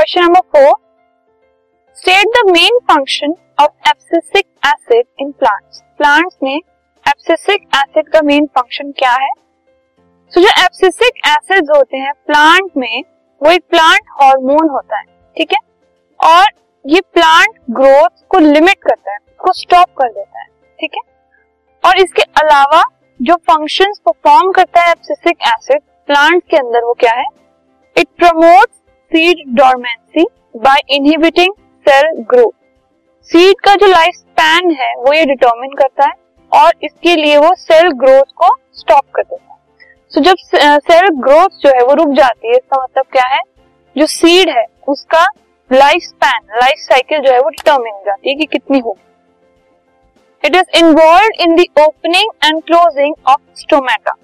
Question number four state the main function of abscisic acid in plants plants में abscisic acid का main function क्या है? So so, जो abscisic acids होते हैं प्लांट में वो एक प्लांट हार्मोन होता है ठीक है? और ये प्लांट ग्रोथ को लिमिट करता है उसको स्टॉप कर देता है ठीक है? और इसके अलावा जो फ़ंक्शंस परफॉर्म करता है एब्सिसिक एसिड प्लांट के अंदर वो क्या है? It promotes seed dormancy by inhibiting cell growth seed का जो लाइफ स्पैन है, वो ये डिटरमिन करता है और इसके लिए वो सेल ग्रोथ को स्टॉप कर देता है। सो जब सेल ग्रोथ जो है, वो रुक जाती है, इसका मतलब क्या है? जो सीड है, उसका लाइफ स्पैन लाइफ साइकिल जो है, वो डिटर्मिन हो जाती है कि कितनी होगी। It is involve in the opening and closing of stomata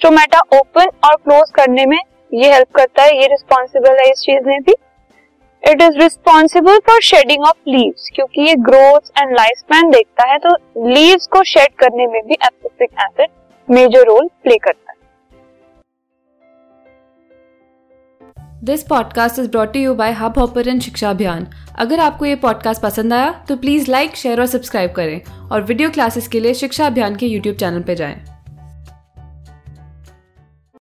stomata open और क्लोज करने में ये हेल्प करता है, ये रिस्पॉन्सिबल है इस चीज़ में भी। It is responsible for shedding of leaves क्योंकि ये ग्रोथ एंड लाइफ स्पैन देखता है तो लीव्स को शेड करने में भी abscisic acid major role play करता है। This podcast is brought you by hub hopper शिक्षा अभियान अगर आपको ये पॉडकास्ट पसंद आया तो प्लीज़ लाइक शेयर और सब्सक्राइब करें। और वीडियो क्लासेस के लिए शिक्षा अभियान के यूट्यूब चैनल पर जाएँ।